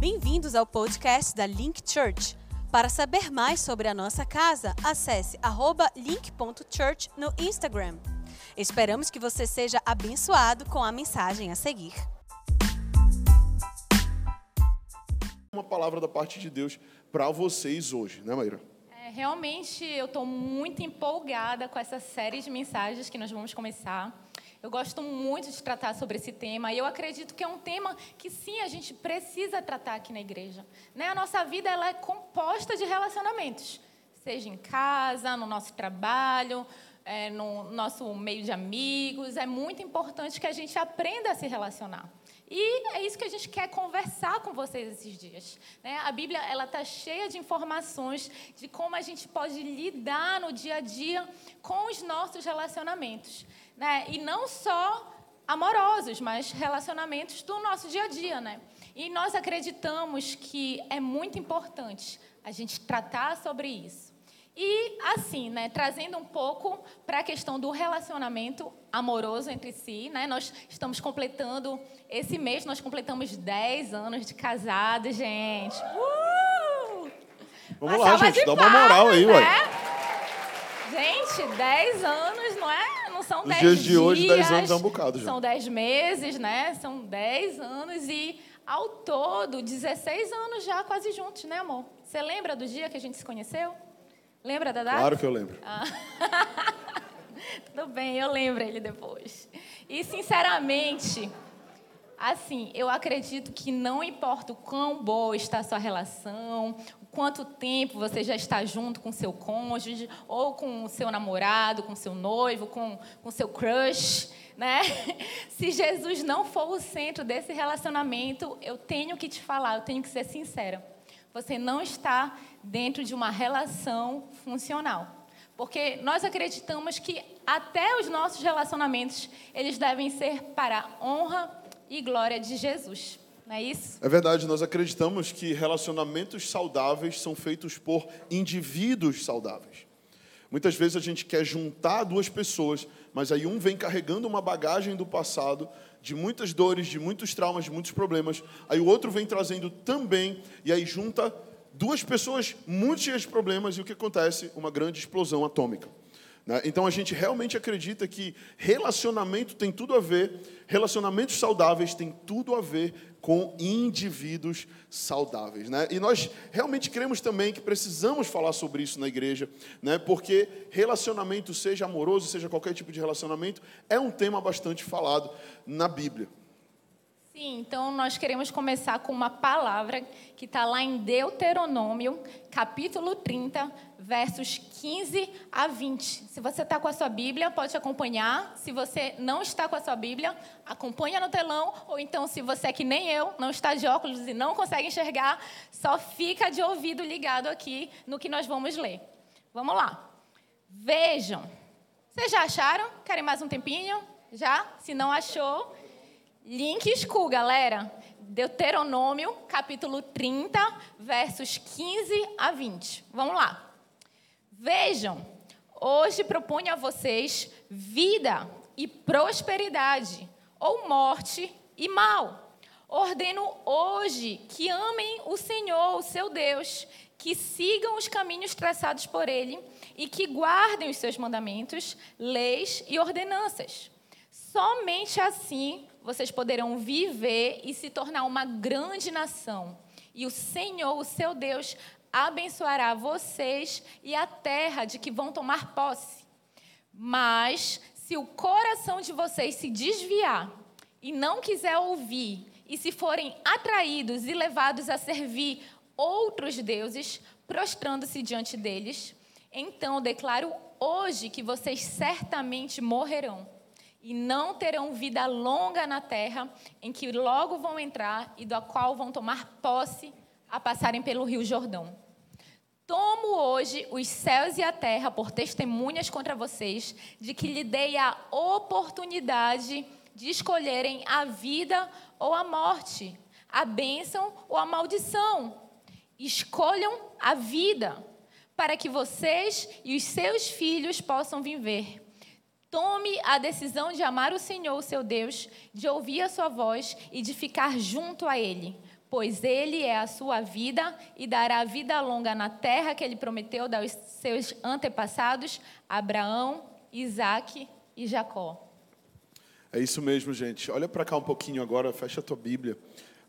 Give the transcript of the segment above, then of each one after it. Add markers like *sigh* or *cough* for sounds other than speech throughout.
Bem-vindos ao podcast da Link Church. Para saber mais sobre a nossa casa, acesse link.church no Instagram. Esperamos que você seja abençoado com a mensagem a seguir. Uma palavra da parte de Deus para vocês hoje, né, Maíra? É, realmente eu estou muito empolgada com essa série de mensagens que nós vamos começar. Eu gosto muito de tratar sobre esse tema e eu acredito que é um tema que sim a gente precisa tratar aqui na igreja. Né? A nossa vida ela é composta de relacionamentos, seja em casa, no nosso trabalho, é, no nosso meio de amigos. É muito importante que a gente aprenda a se relacionar. E é isso que a gente quer conversar com vocês esses dias. Né? A Bíblia ela está cheia de informações de como a gente pode lidar no dia a dia com os nossos relacionamentos né? E não só amorosos, mas relacionamentos do nosso dia a dia, né? E nós acreditamos que é muito importante a gente tratar sobre isso. E assim, né, trazendo um pouco para a questão do relacionamento amoroso entre si, né? Nós estamos completando esse mês nós completamos 10 anos de casados, gente. Uh! Vamos lá, gente, dá uma moral aí, né? ué. Gente, 10 anos, não é? São Nos 10 dias de dias, hoje, 10 anos é um bocado já. São 10 meses, né? São 10 anos e, ao todo, 16 anos já quase juntos, né, amor? Você lembra do dia que a gente se conheceu? Lembra da data? Claro que eu lembro. Ah. *laughs* Tudo bem, eu lembro ele depois. E, sinceramente, assim, eu acredito que não importa o quão boa está a sua relação, quanto tempo você já está junto com seu cônjuge, ou com o seu namorado, com seu noivo, com o seu crush, né? *laughs* Se Jesus não for o centro desse relacionamento, eu tenho que te falar, eu tenho que ser sincera. Você não está dentro de uma relação funcional. Porque nós acreditamos que até os nossos relacionamentos, eles devem ser para honra e glória de Jesus. Não é isso? É verdade, nós acreditamos que relacionamentos saudáveis são feitos por indivíduos saudáveis. Muitas vezes a gente quer juntar duas pessoas, mas aí um vem carregando uma bagagem do passado, de muitas dores, de muitos traumas, de muitos problemas. Aí o outro vem trazendo também, e aí junta duas pessoas muito cheias de problemas, e o que acontece? Uma grande explosão atômica. Né? Então a gente realmente acredita que relacionamento tem tudo a ver, relacionamentos saudáveis têm tudo a ver com indivíduos saudáveis. Né? E nós realmente cremos também que precisamos falar sobre isso na igreja, né? porque relacionamento, seja amoroso, seja qualquer tipo de relacionamento, é um tema bastante falado na Bíblia. Sim, então nós queremos começar com uma palavra que está lá em Deuteronômio, capítulo 30, versos 15 a 20. Se você está com a sua Bíblia, pode acompanhar. Se você não está com a sua Bíblia, acompanha no telão. Ou então, se você é que nem eu, não está de óculos e não consegue enxergar, só fica de ouvido ligado aqui no que nós vamos ler. Vamos lá. Vejam. Vocês já acharam? Querem mais um tempinho? Já? Se não achou, Link school, galera. Deuteronômio, capítulo 30, versos 15 a 20. Vamos lá. Vejam, hoje proponho a vocês vida e prosperidade, ou morte e mal. Ordeno hoje que amem o Senhor, o seu Deus, que sigam os caminhos traçados por Ele e que guardem os seus mandamentos, leis e ordenanças. Somente assim vocês poderão viver e se tornar uma grande nação. E o Senhor, o seu Deus, abençoará vocês e a terra de que vão tomar posse. Mas se o coração de vocês se desviar e não quiser ouvir, e se forem atraídos e levados a servir outros deuses, prostrando-se diante deles, então declaro hoje que vocês certamente morrerão e não terão vida longa na terra, em que logo vão entrar e da qual vão tomar posse a passarem pelo rio Jordão. Tomo hoje os céus e a terra por testemunhas contra vocês, de que lhe dei a oportunidade de escolherem a vida ou a morte, a bênção ou a maldição. Escolham a vida, para que vocês e os seus filhos possam viver Tome a decisão de amar o Senhor, seu Deus, de ouvir a sua voz e de ficar junto a Ele. pois ele é a sua vida e dará vida longa na terra que ele prometeu aos seus antepassados, Abraão, Isaque e Jacó. É isso mesmo, gente. Olha para cá um pouquinho agora, fecha a tua Bíblia.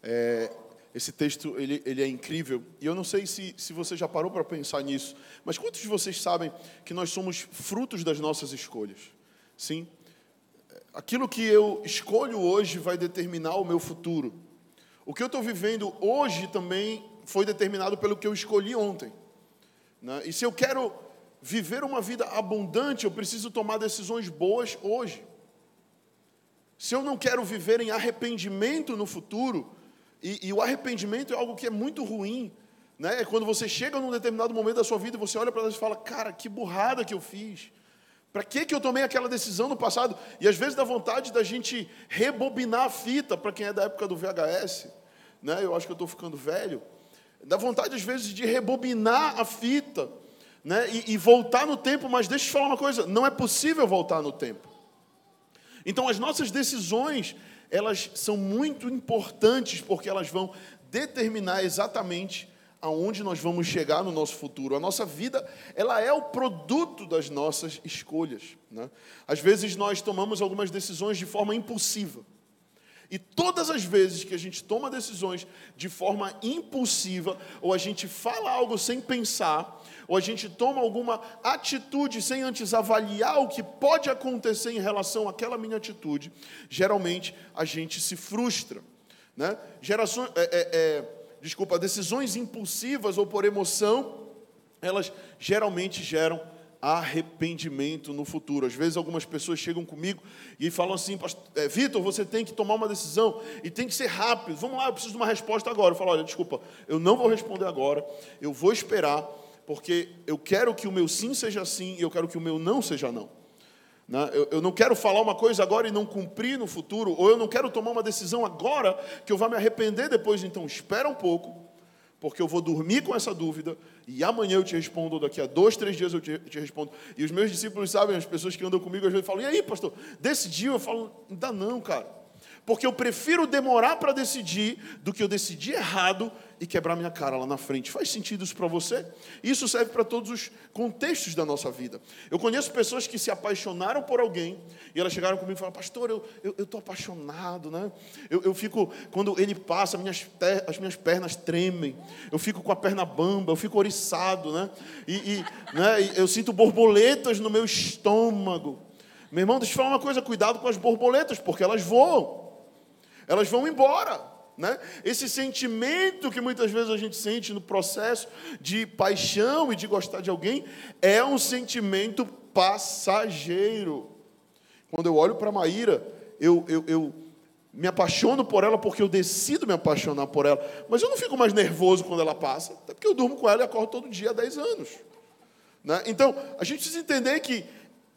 É, esse texto ele, ele é incrível. E eu não sei se, se você já parou para pensar nisso, mas quantos de vocês sabem que nós somos frutos das nossas escolhas? Sim? Aquilo que eu escolho hoje vai determinar o meu futuro. O que eu estou vivendo hoje também foi determinado pelo que eu escolhi ontem. Né? E se eu quero viver uma vida abundante, eu preciso tomar decisões boas hoje. Se eu não quero viver em arrependimento no futuro, e, e o arrependimento é algo que é muito ruim, né? É quando você chega num determinado momento da sua vida e você olha para trás e fala: Cara, que burrada que eu fiz. Para que, que eu tomei aquela decisão no passado? E às vezes dá vontade da gente rebobinar a fita, para quem é da época do VHS, né? eu acho que eu estou ficando velho. Dá vontade às vezes de rebobinar a fita né? E, e, voltar no tempo, mas deixa eu te falar uma coisa: não é possível voltar no tempo. Então as nossas decisões, elas são muito importantes porque elas vão determinar exatamente aonde nós vamos chegar no nosso futuro. A nossa vida, ela é o produto das nossas escolhas. Né? Às vezes nós tomamos algumas decisões de forma impulsiva. E todas as vezes que a gente toma decisões de forma impulsiva, ou a gente fala algo sem pensar, ou a gente toma alguma atitude sem antes avaliar o que pode acontecer em relação àquela minha atitude, geralmente a gente se frustra. Né? Gerações, é, é, é, desculpa, decisões impulsivas ou por emoção, elas geralmente geram arrependimento no futuro. Às vezes algumas pessoas chegam comigo e falam assim, é, Vitor, você tem que tomar uma decisão e tem que ser rápido. Vamos lá, eu preciso de uma resposta agora. Eu falo, olha, desculpa, eu não vou responder agora, eu vou esperar, porque eu quero que o meu sim seja sim e eu quero que o meu não seja não. Né? Eu, não quero falar uma coisa agora e não cumprir no futuro, ou eu não quero tomar uma decisão agora que eu vá me arrepender depois. Então, espera um pouco, porque eu vou dormir com essa dúvida e amanhã eu te respondo, daqui a dois, três dias eu te, te, respondo. E os meus discípulos sabem, as pessoas que andam comigo às vezes falam: e aí, pastor, decidiu? Eu falo: ainda não, cara. Porque eu prefiro demorar para decidir do que eu decidir errado e quebrar minha cara lá na frente. Faz sentido isso para você? Isso serve para todos os contextos da nossa vida. Eu conheço pessoas que se apaixonaram por alguém e elas chegaram comigo e falaram, pastor, eu estou apaixonado, né? Eu, eu, fico, quando ele passa, minhas as minhas pernas tremem, eu fico com a perna bamba, eu fico oriçado, né? E, e, né? eu sinto borboletas no meu estômago. Meu irmão, deixa eu falar uma coisa, cuidado com as borboletas, porque elas voam, elas vão embora. Né? Esse sentimento que muitas vezes a gente sente no processo de paixão e de gostar de alguém é um sentimento passageiro. Quando eu olho para Maíra, eu, eu, eu me apaixono por ela porque eu decido me apaixonar por ela. Mas eu não fico mais nervoso quando ela passa, até porque eu durmo com ela e acordo todo dia há 10 anos. Né? Então, a gente precisa entender que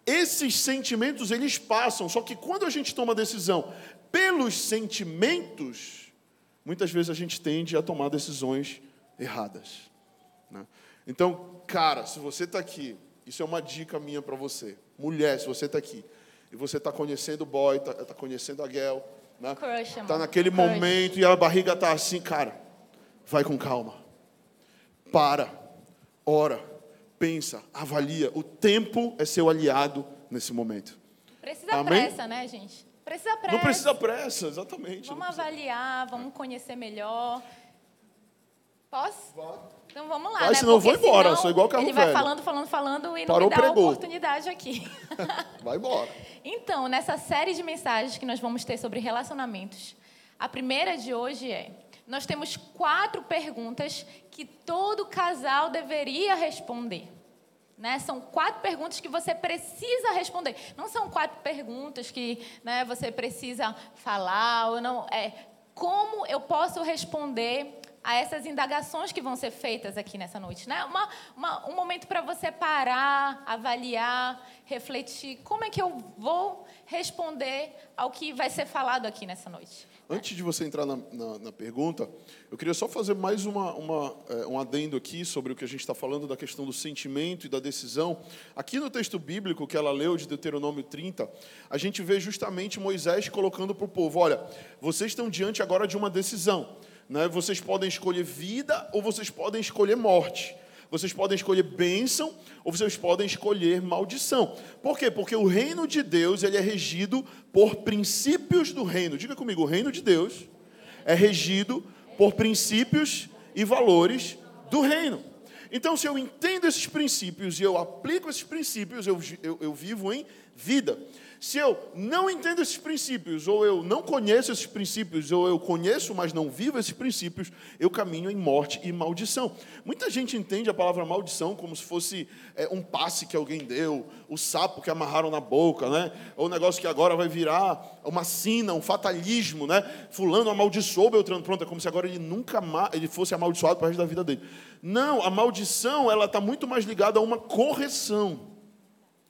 esses sentimentos eles passam, só que quando a gente toma decisão pelos sentimentos, muitas vezes a gente tende a tomar decisões erradas. Né? Então, cara, se você está aqui, isso é uma dica minha para você. Mulher, se você está aqui e você está conhecendo o boy, está tá conhecendo a girl, né? Está naquele Crush. momento e a barriga está assim, cara, vai com calma. Para, ora, pensa, avalia. O tempo é seu aliado nesse momento. Precisa Amém? pressa, né, gente? Precisa pressa. Não precisa pressa, exatamente. Vamos avaliar, vamos conhecer melhor. Posso? Então vamos lá, Vai, né? senão eu vou embora, senão, sou igual carro Ele vai velho. falando, falando, falando e não Parou, me dá pregou. oportunidade aqui. *laughs* vai embora. Então, nessa série de mensagens que nós vamos ter sobre relacionamentos, a primeira de hoje é: nós temos quatro perguntas que todo casal deveria responder. Né? São quatro perguntas que você precisa responder. Não são quatro perguntas que né, você precisa falar ou não. É como eu posso responder a essas indagações que vão ser feitas aqui nessa noite. Né? Uma, uma, um momento para você parar, avaliar, refletir. Como é que eu vou responder ao que vai ser falado aqui nessa noite? Antes de você entrar na, na, na pergunta, eu queria só fazer mais uma, uma é, um adendo aqui sobre o que a gente está falando da questão do sentimento e da decisão. Aqui no texto bíblico que ela leu, de Deuteronômio 30, a gente vê justamente Moisés colocando para o povo: olha, vocês estão diante agora de uma decisão. Né? Vocês podem escolher vida ou vocês podem escolher morte. Vocês podem escolher bênção ou vocês podem escolher maldição. Por quê? Porque o reino de Deus ele é regido por princípios do reino. Diga comigo, o reino de Deus é regido por princípios e valores do reino. Então, se eu entendo esses princípios e eu aplico esses princípios, eu, eu, eu vivo em vida. Se eu não entendo esses princípios, ou eu não conheço esses princípios, ou eu conheço, mas não vivo esses princípios, eu caminho em morte e maldição. Muita gente entende a palavra maldição como se fosse é, um passe que alguém deu, o sapo que amarraram na boca, né? ou um negócio que agora vai virar uma sina, um fatalismo, né? Fulano amaldiçoou Beltrano, pronto, é como se agora ele nunca ele fosse amaldiçoado para o resto da vida dele. Não, a maldição ela está muito mais ligada a uma correção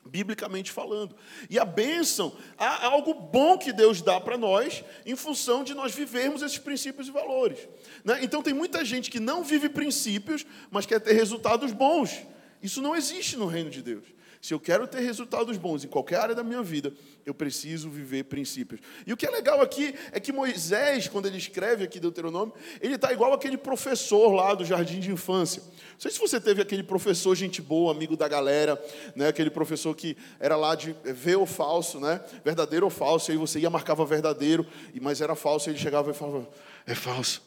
biblicamente falando. E a bênção, há algo bom que Deus dá para nós, em função de nós vivermos esses princípios e valores. Né? Então, tem muita gente que não vive princípios, mas quer ter resultados bons. Isso não existe no reino de Deus. Se eu quero ter resultados bons em qualquer área da minha vida, eu preciso viver princípios. E o que é legal aqui é que Moisés, quando ele escreve aqui Deuteronômio, ele está igual aquele professor lá do jardim de infância. Não sei se você teve aquele professor gente boa, amigo da galera, né? aquele professor que era lá de ver ou falso, né? verdadeiro ou falso, e aí você ia marcava verdadeiro, mas era falso, e ele chegava e falava, é falso.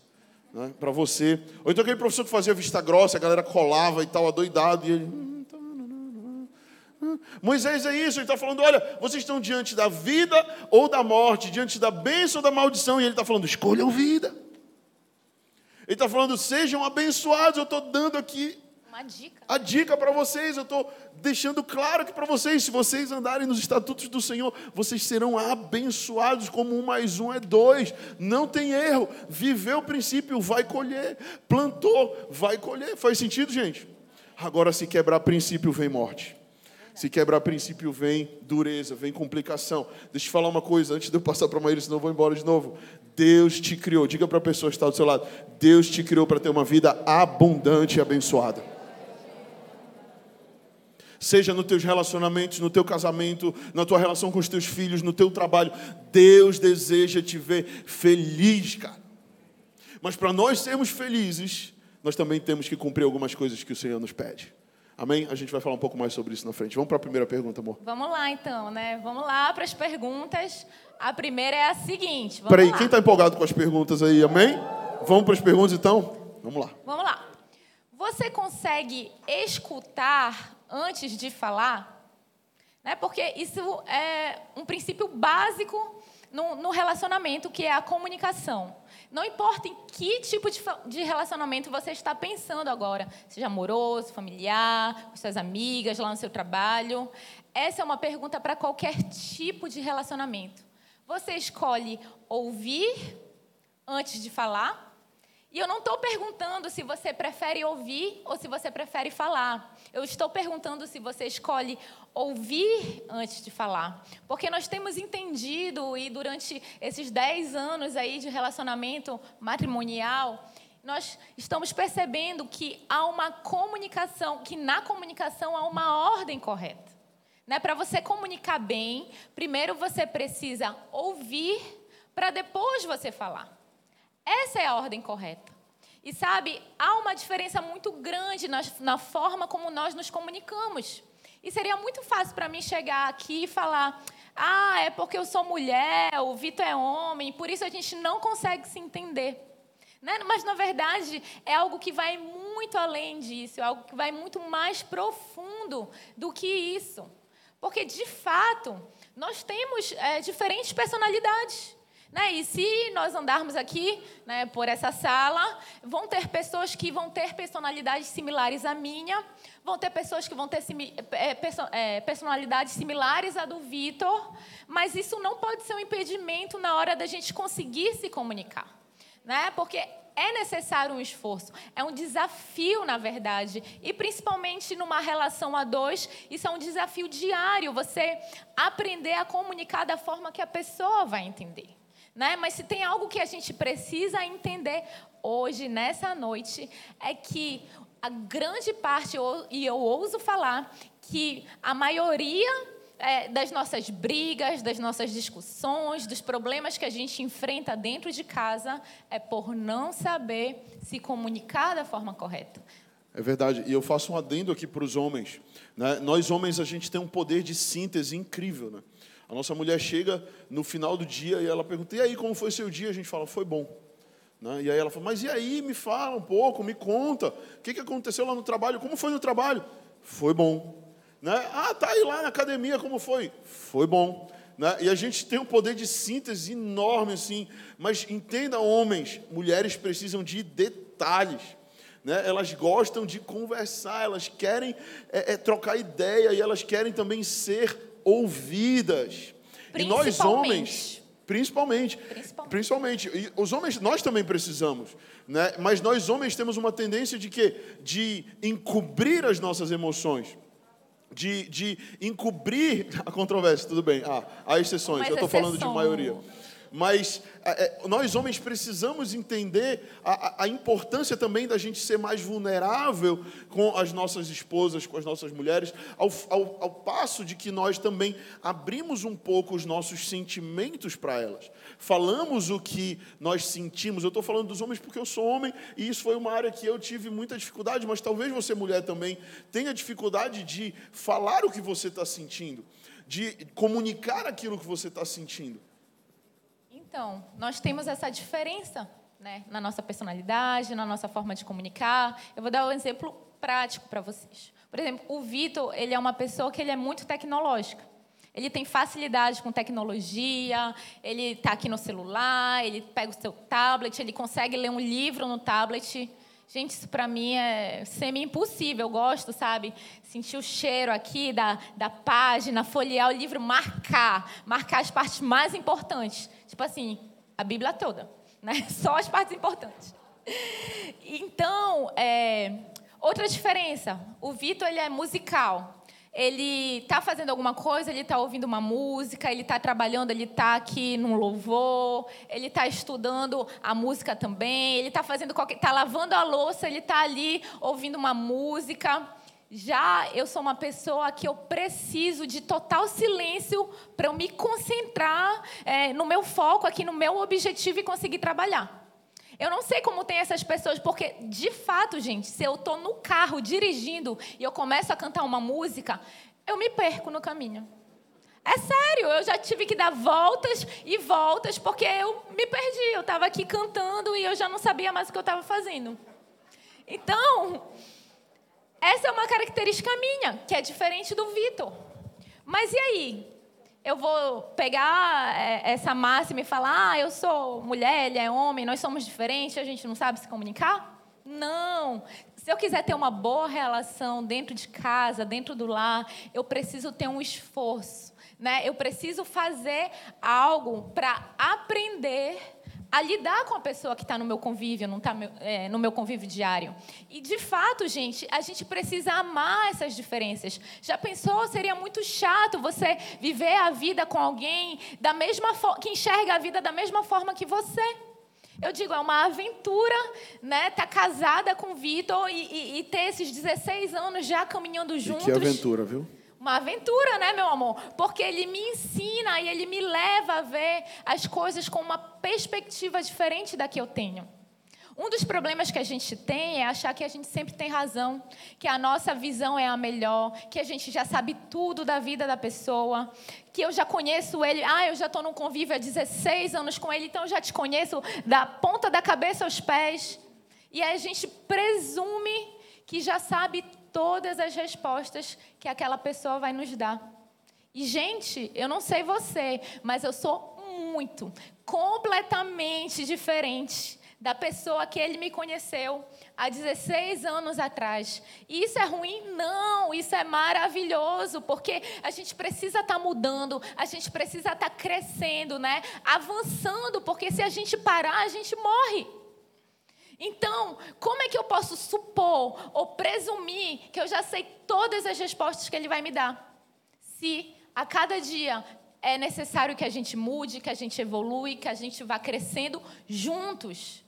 Né? Para você. Ou então aquele professor que fazia vista grossa, a galera colava e tal, adoidado, e ele hum, Moisés é isso, ele está falando: olha, vocês estão diante da vida ou da morte, diante da bênção ou da maldição, e ele está falando: escolham vida. Ele está falando: sejam abençoados. Eu estou dando aqui uma dica. a dica para vocês. Eu estou deixando claro que para vocês, se vocês andarem nos estatutos do Senhor, vocês serão abençoados, como um mais um é dois. Não tem erro. Viveu o princípio, vai colher. Plantou, vai colher. Faz sentido, gente? Agora, se quebrar princípio, vem morte. Se quebrar princípio, vem dureza, vem complicação. Deixa eu falar uma coisa antes de eu passar para a Maíra, senão eu vou embora de novo. Deus te criou, diga para a pessoa que está do seu lado: Deus te criou para ter uma vida abundante e abençoada. Seja nos teus relacionamentos, no teu casamento, na tua relação com os teus filhos, no teu trabalho. Deus deseja te ver feliz, cara. Mas para nós sermos felizes, nós também temos que cumprir algumas coisas que o Senhor nos pede. Amém? A gente vai falar um pouco mais sobre isso na frente. Vamos para a primeira pergunta, amor. Vamos lá, então, né? Vamos lá para as perguntas. A primeira é a seguinte. Vamos Peraí, lá. quem está empolgado com as perguntas aí? Amém? Vamos para as perguntas, então? Vamos lá. Vamos lá. Você consegue escutar antes de falar? Né? Porque isso é um princípio básico no, no relacionamento, que é a comunicação. Não importa em que tipo de, de relacionamento você está pensando agora, seja amoroso, familiar, com suas amigas, lá no seu trabalho. Essa é uma pergunta para qualquer tipo de relacionamento. Você escolhe ouvir antes de falar? E eu não estou perguntando se você prefere ouvir ou se você prefere falar. Eu estou perguntando se você escolhe ouvir antes de falar. Porque nós temos entendido, e durante esses 10 anos aí de relacionamento matrimonial, nós estamos percebendo que há uma comunicação, que na comunicação há uma ordem correta. Né? Para você comunicar bem, primeiro você precisa ouvir para depois você falar. Essa é a ordem correta. E sabe, há uma diferença muito grande na, na forma como nós nos comunicamos. E seria muito fácil para mim chegar aqui e falar: ah, é porque eu sou mulher, o Vitor é homem, por isso a gente não consegue se entender. Né? Mas, na verdade, é algo que vai muito além disso, é algo que vai muito mais profundo do que isso. Porque, de fato, nós temos é, diferentes personalidades. Né? E se nós andarmos aqui né, por essa sala, vão ter pessoas que vão ter personalidades similares à minha, vão ter pessoas que vão ter é, é, personalidades similares à do Vitor, mas isso não pode ser um impedimento na hora da gente conseguir se comunicar. Né? Porque é necessário um esforço, é um desafio, na verdade, e principalmente numa relação a dois, isso é um desafio diário, você aprender a comunicar da forma que a pessoa vai entender. Né? Mas se tem algo que a gente precisa entender hoje, nessa noite, é que a grande parte, e eu ouso falar, que a maioria é, das nossas brigas, das nossas discussões, dos problemas que a gente enfrenta dentro de casa, é por não saber se comunicar da forma correta. É verdade. E eu faço um adendo aqui para os homens. Né? Nós, homens, a gente tem um poder de síntese incrível. Né? A nossa mulher chega no final do dia e ela pergunta: E aí, como foi seu dia? A gente fala: Foi bom. Né? E aí ela fala: Mas e aí, me fala um pouco, me conta. O que, que aconteceu lá no trabalho? Como foi no trabalho? Foi bom. Né? Ah, tá aí lá na academia, como foi? Foi bom. Né? E a gente tem um poder de síntese enorme, assim. Mas entenda, homens, mulheres precisam de detalhes. Né? Elas gostam de conversar, elas querem é, é, trocar ideia e elas querem também ser ouvidas. E nós, homens, Principalmente. Principalmente. Principalmente. E os homens, nós também precisamos. Né? Mas nós, homens, temos uma tendência de quê? De encobrir as nossas emoções de, de encobrir *laughs* a controvérsia, tudo bem. Ah, há exceções, Mas eu estou falando de maioria. Mas é, é, nós homens precisamos entender a, a, importância também da gente ser mais vulnerável com as nossas esposas, com as nossas mulheres, ao, ao, ao passo de que nós também abrimos um pouco os nossos sentimentos para elas. Falamos o que nós sentimos. Eu estou falando dos homens porque eu sou homem e isso foi uma área que eu tive muita dificuldade, mas talvez você, mulher, também tenha dificuldade de falar o que você está sentindo, de comunicar aquilo que você está sentindo. Então, nós temos essa diferença né, na nossa personalidade, na nossa forma de comunicar. Eu vou dar um exemplo prático para vocês. Por exemplo, o Vitor, ele é uma pessoa que ele é muito tecnológica. Ele tem facilidade com tecnologia, ele está aqui no celular, ele pega o seu tablet, ele consegue ler um livro no tablet. Gente, isso para mim é semi-impossível. Eu gosto, sabe? Sentir o cheiro aqui da, da página, folhear o livro, marcar. Marcar as partes mais importantes. Tipo assim, a Bíblia toda. Né? *laughs* Só as partes importantes. Então, é, outra diferença. O Vitor, ele é musical ele está fazendo alguma coisa, ele está ouvindo uma música, ele está trabalhando, ele está aqui num louvor, ele está estudando a música também, ele está fazendo qualquer, está lavando a louça, ele está ali ouvindo uma música. Já eu sou uma pessoa que eu preciso de total silêncio para eu me concentrar é, no meu foco aqui, no meu objetivo e conseguir trabalhar. Eu não sei como tem essas pessoas, porque, de fato, gente, se eu estou no carro dirigindo e eu começo a cantar uma música, eu me perco no caminho. É sério, eu já tive que dar voltas e voltas, porque eu me perdi. Eu estava aqui cantando e eu já não sabia mais o que eu estava fazendo. Então, essa é uma característica minha, que é diferente do Vitor. Mas e aí? Eu vou pegar é, essa máxima e falar: ah, eu sou mulher, ele é homem, nós somos diferentes, a gente não sabe se comunicar? Não. Se eu quiser ter uma boa relação dentro de casa, dentro do lar, eu preciso ter um esforço. Né? Eu preciso fazer algo para aprender a lidar com a pessoa que está no meu convívio, não está é, no meu convívio diário. E, de fato, gente, a gente precisa amar essas diferenças. Já pensou? Seria muito chato você viver a vida com alguém da mesma que enxerga a vida da mesma forma que você. Eu digo, é uma aventura, né? Tá casada com o Vitor e, e, e, ter esses 16 anos já caminhando juntos. E que aventura, viu? Uma aventura, né, meu amor? Porque ele me ensina e ele me leva a ver as coisas com uma perspectiva diferente da que eu tenho. Um dos problemas que a gente tem é achar que a gente sempre tem razão, que a nossa visão é a melhor, que a gente já sabe tudo da vida da pessoa, que eu já conheço ele, ah, eu já estou num convívio há 16 anos com ele, então eu já te conheço da ponta da cabeça aos pés. E a gente presume que já sabe todas as respostas que aquela pessoa vai nos dar. E, gente, eu não sei você, mas eu sou muito, completamente diferente da pessoa que ele me conheceu há 16 anos atrás. E isso é ruim? Não, isso é maravilhoso, porque a gente precisa estar tá mudando, a gente precisa estar tá crescendo, né? Avançando, porque se a gente parar, a gente morre. Então, como é que eu posso supor ou presumir que eu já sei todas as respostas que ele vai me dar? Se a cada dia é necessário que a gente mude, que a gente evolui, que a gente vá crescendo juntos.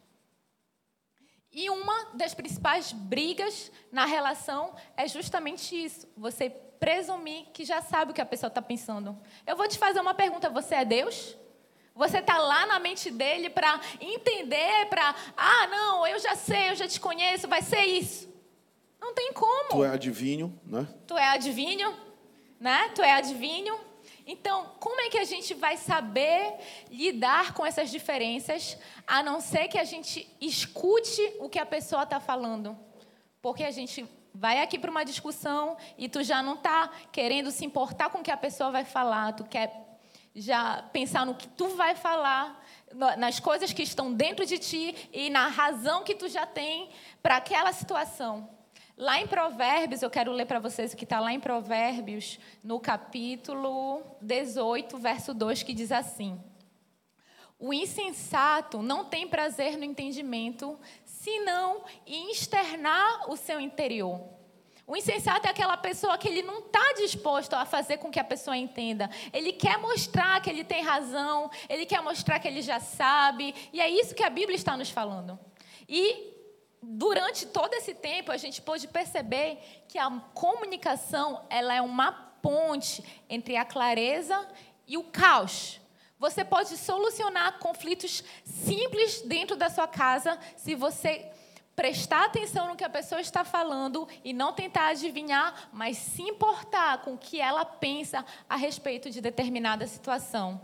E uma das principais brigas na relação é justamente isso: você presumir que já sabe o que a pessoa está pensando. Eu vou te fazer uma pergunta: você é Deus? Você está lá na mente dele para entender, para, ah, não, eu já sei, eu já te conheço, vai ser isso. Não tem como. Tu é adivinho, né? Tu é adivinho, né? Tu é adivinho. Então, como é que a gente vai saber lidar com essas diferenças, a não ser que a gente escute o que a pessoa está falando? Porque a gente vai aqui para uma discussão e tu já não está querendo se importar com o que a pessoa vai falar, tu quer já pensar no que tu vai falar, nas coisas que estão dentro de ti e na razão que tu já tem para aquela situação. Lá em Provérbios, eu quero ler para vocês o que está lá em Provérbios, no capítulo 18, verso 2, que diz assim: O insensato não tem prazer no entendimento, senão em externar o seu interior. O insensato é aquela pessoa que ele não está disposto a fazer com que a pessoa entenda. Ele quer mostrar que ele tem razão, ele quer mostrar que ele já sabe, e é isso que a Bíblia está nos falando. E durante todo esse tempo a gente pôde perceber que a comunicação ela é uma ponte entre a clareza e o caos. Você pode solucionar conflitos simples dentro da sua casa se você prestar atenção no que a pessoa está falando e não tentar adivinhar, mas se importar com o que ela pensa a respeito de determinada situação.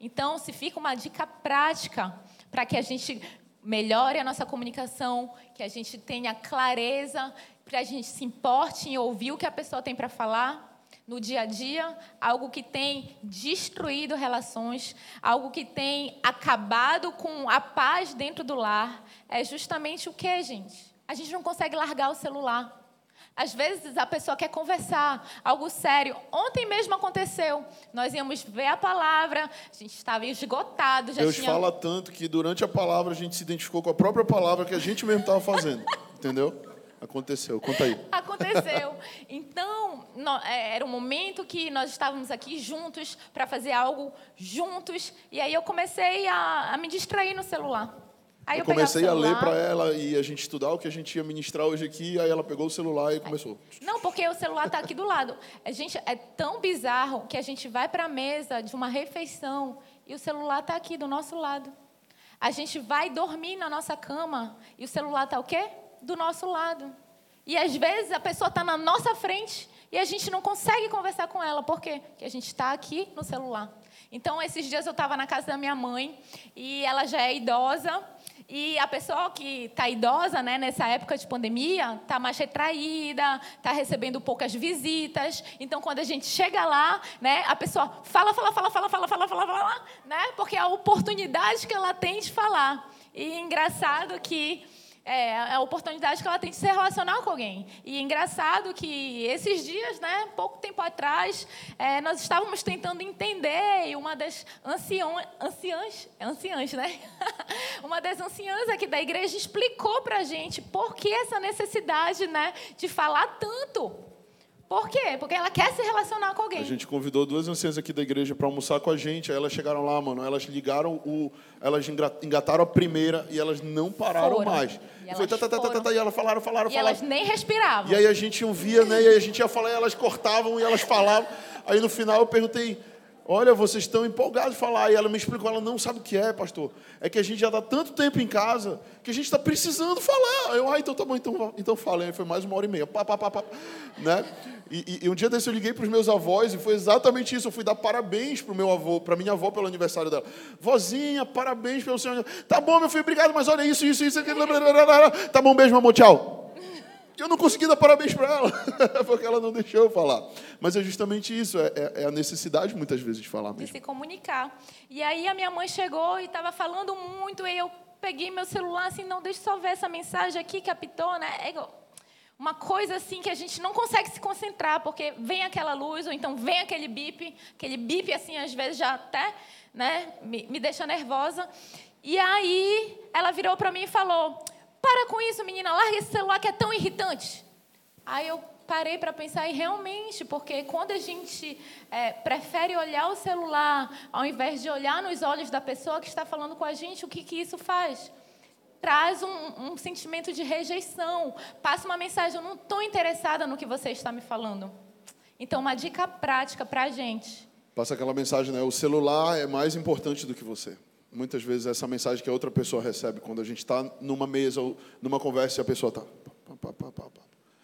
Então, se fica uma dica prática para que a gente melhore a nossa comunicação, que a gente tenha clareza, para a gente se importe em ouvir o que a pessoa tem para falar no dia a dia, algo que tem destruído relações, algo que tem acabado com a paz dentro do lar, é justamente o que, gente? A gente não consegue largar o celular. Às vezes a pessoa quer conversar, algo sério. Ontem mesmo aconteceu. Nós íamos ver a palavra, a gente estava esgotado. Já Deus tinha... fala tanto que durante a palavra a gente se identificou com a própria palavra que a gente mesmo estava fazendo. entendeu? Aconteceu, conta aí. *laughs* Aconteceu. Então, é, era um momento que nós estávamos aqui juntos para fazer algo juntos. E aí eu comecei a, a me distrair no celular. Aí eu, eu comecei a ler para ela e a gente estudar o que a gente ia ministrar hoje aqui, aí ela pegou o celular e começou. Não, porque o celular está aqui do lado. A gente é tão bizarro que a gente vai para a mesa de uma refeição e o celular está aqui do nosso lado. A gente vai dormir na nossa cama e o celular está o quê? Do nosso lado. E às vezes a pessoa está na nossa frente e a gente não consegue conversar com ela. Por quê? Porque a gente está aqui no celular. Então, esses dias eu estava na casa da minha mãe e ela já é idosa e a pessoa que está idosa, né, nessa época de pandemia, está mais retraída, está recebendo poucas visitas. Então, quando a gente chega lá, né, a pessoa fala, fala, fala, fala, fala, fala, fala, fala, né, porque é a oportunidade que ela tem de falar. E engraçado que é, é, a oportunidade que ela tem de se relacionar com alguém. E é engraçado que esses dias, né, pouco tempo atrás, é, nós estávamos tentando entender e uma das ancião, anciãs, anciãs, né? *laughs* uma das anciãs aqui da igreja explicou para a gente por que essa necessidade, né, de falar tanto. Por quê? Porque ela quer se relacionar com alguém. A gente convidou duas anciãs aqui da igreja para almoçar com a gente. Aí elas chegaram lá, mano. Elas ligaram o. Elas engataram a primeira e elas não pararam foram. mais. E, e foi tá, tá, tá, tá, tá, e elas falaram, falaram, e falaram. elas nem respiravam. E aí a gente ouvia, né? E aí a gente ia falar e elas cortavam e elas falavam. Aí no final eu perguntei. Olha, vocês estão empolgados de falar. E ela me explicou, ela não sabe o que é, pastor. É que a gente já dá tanto tempo em casa que a gente está precisando falar. Eu, ah, então tá bom, então, então falei. Foi mais uma hora e meia. Pá, pá, pá, pá. Né? E, e, e, um dia desse eu liguei para os meus avós e foi exatamente isso. Eu fui dar parabéns para meu avô, para minha avó pelo aniversário dela. Vozinha, parabéns pelo seu aniversário. Tá bom, meu filho, obrigado, mas olha isso, isso, isso. Tá bom, beijo, amor, tchau. Eu não consegui dar parabéns para ela, *laughs* porque ela não deixou eu falar. Mas é justamente isso, é, é, é a necessidade muitas vezes de falar mesmo. De se comunicar. E aí a minha mãe chegou e estava falando muito, e eu peguei meu celular assim, não, deixa eu só ver essa mensagem aqui, captou, né? É uma coisa assim que a gente não consegue se concentrar, porque vem aquela luz, ou então vem aquele bip, aquele bip assim, às vezes já até né, me, me deixa nervosa. E aí ela virou para mim e falou: Para com isso, menina, larga esse celular que é tão irritante. Aí eu parei para pensar e realmente, porque quando a gente é, prefere olhar o celular ao invés de olhar nos olhos da pessoa que está falando com a gente, o que, que isso faz? traz um, um sentimento de rejeição. Passa uma mensagem, eu não estou interessada no que você está me falando. Então, uma dica prática para a gente. Passa aquela mensagem, né? O celular é mais importante do que você. Muitas vezes essa mensagem que a outra pessoa recebe quando a gente está numa mesa ou numa conversa e a pessoa está.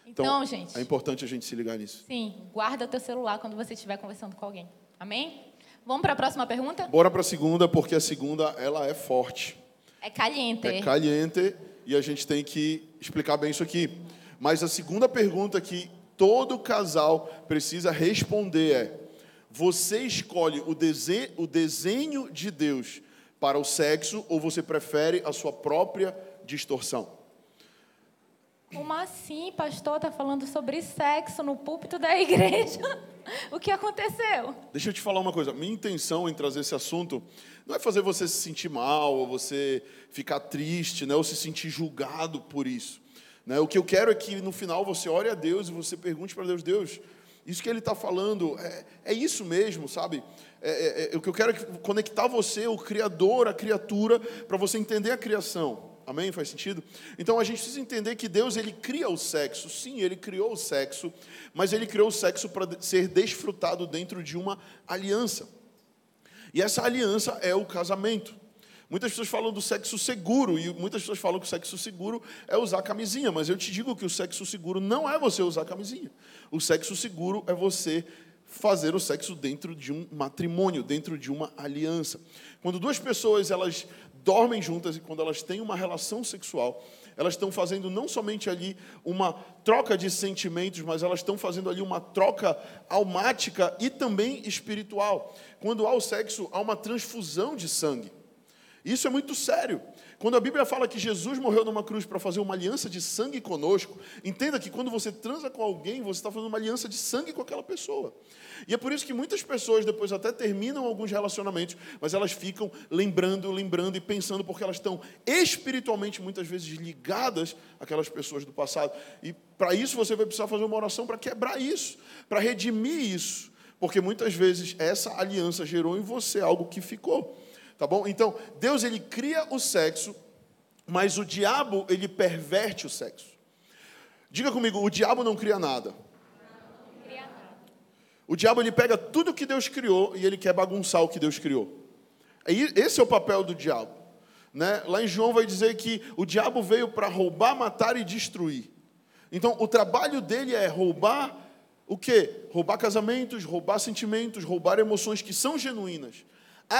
Então, então, gente. É importante a gente se ligar nisso. Sim, guarda teu celular quando você estiver conversando com alguém. Amém? Vamos para a próxima pergunta? Bora para a segunda, porque a segunda ela é forte. É caliente. É caliente e a gente tem que explicar bem isso aqui. Mas a segunda pergunta que todo casal precisa responder é: você escolhe o, dese o desenho de Deus para o sexo ou você prefere a sua própria distorção? Como assim, pastor? Está falando sobre sexo no púlpito da *laughs* igreja? o que aconteceu? Deixa eu te falar uma coisa. Minha intenção em trazer esse assunto não é fazer você se sentir mal, ou você ficar triste, né, ou se sentir julgado por isso. Né? O que eu quero é que no final você ore a Deus e você pergunte para Deus: Deus, isso que Ele está falando é, é, isso mesmo, sabe? É, é, é, o que eu quero é conectar você, o Criador, a criatura, para você entender a criação. Amém? Faz sentido? Então a gente precisa entender que Deus ele cria o sexo. Sim, ele criou o sexo, mas ele criou o sexo para ser desfrutado dentro de uma aliança. E essa aliança é o casamento. Muitas pessoas falam do sexo seguro e muitas pessoas falam que o sexo seguro é usar camisinha, mas eu te digo que o sexo seguro não é você usar camisinha. O sexo seguro é você fazer o sexo dentro de um matrimônio, dentro de uma aliança. Quando duas pessoas elas dormem juntas e quando elas têm uma relação sexual, elas estão fazendo não somente ali uma troca de sentimentos, mas elas estão fazendo ali uma troca almática e também espiritual. Quando há o sexo, há uma transfusão de sangue. Isso é muito sério. Quando a Bíblia fala que Jesus morreu numa cruz para fazer uma aliança de sangue conosco, entenda que quando você transa com alguém, você está fazendo uma aliança de sangue com aquela pessoa. E é por isso que muitas pessoas depois até terminam alguns relacionamentos, mas elas ficam lembrando, lembrando e pensando, porque elas estão espiritualmente muitas vezes ligadas àquelas pessoas do passado. E para isso você vai precisar fazer uma oração para quebrar isso, para redimir isso. Porque muitas vezes essa aliança gerou em você algo que ficou. Tá bom? Então, Deus ele cria o sexo, mas o diabo ele perverte o sexo. Diga comigo, o diabo não cria nada. O diabo ele pega tudo que Deus criou e ele quer bagunçar o que Deus criou. Esse é o papel do diabo. Né? Lá em João vai dizer que o diabo veio para roubar, matar e destruir. Então, o trabalho dele é roubar o quê? Roubar casamentos, roubar sentimentos, roubar emoções que são genuínas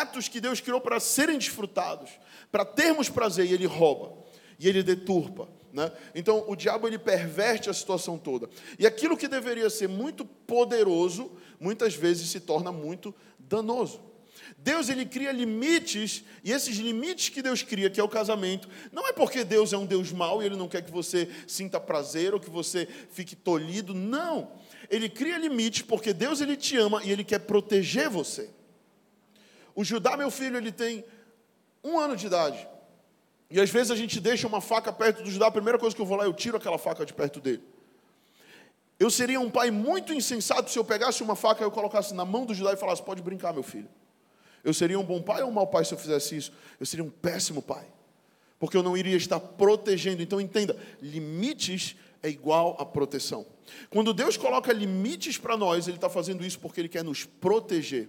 atos que Deus criou para serem desfrutados, para termos prazer, e ele rouba, e ele deturpa. Né? Então, o diabo ele perverte a situação toda. E aquilo que deveria ser muito poderoso, muitas vezes se torna muito danoso. Deus ele cria limites, e esses limites que Deus cria, que é o casamento, não é porque Deus é um Deus mau e ele não quer que você sinta prazer ou que você fique tolhido, não. Ele cria limites porque Deus ele te ama e ele quer proteger você. O Judá, meu filho, ele tem um ano de idade. E às vezes a gente deixa uma faca perto do Judá, a primeira coisa que eu vou lá, eu tiro aquela faca de perto dele. Eu seria um pai muito insensato se eu pegasse uma faca e eu colocasse na mão do Judá e falasse: pode brincar, meu filho. Eu seria um bom pai ou um mau pai se eu fizesse isso? Eu seria um péssimo pai. Porque eu não iria estar protegendo. Então entenda: limites é igual a proteção. Quando Deus coloca limites para nós, Ele está fazendo isso porque Ele quer nos proteger.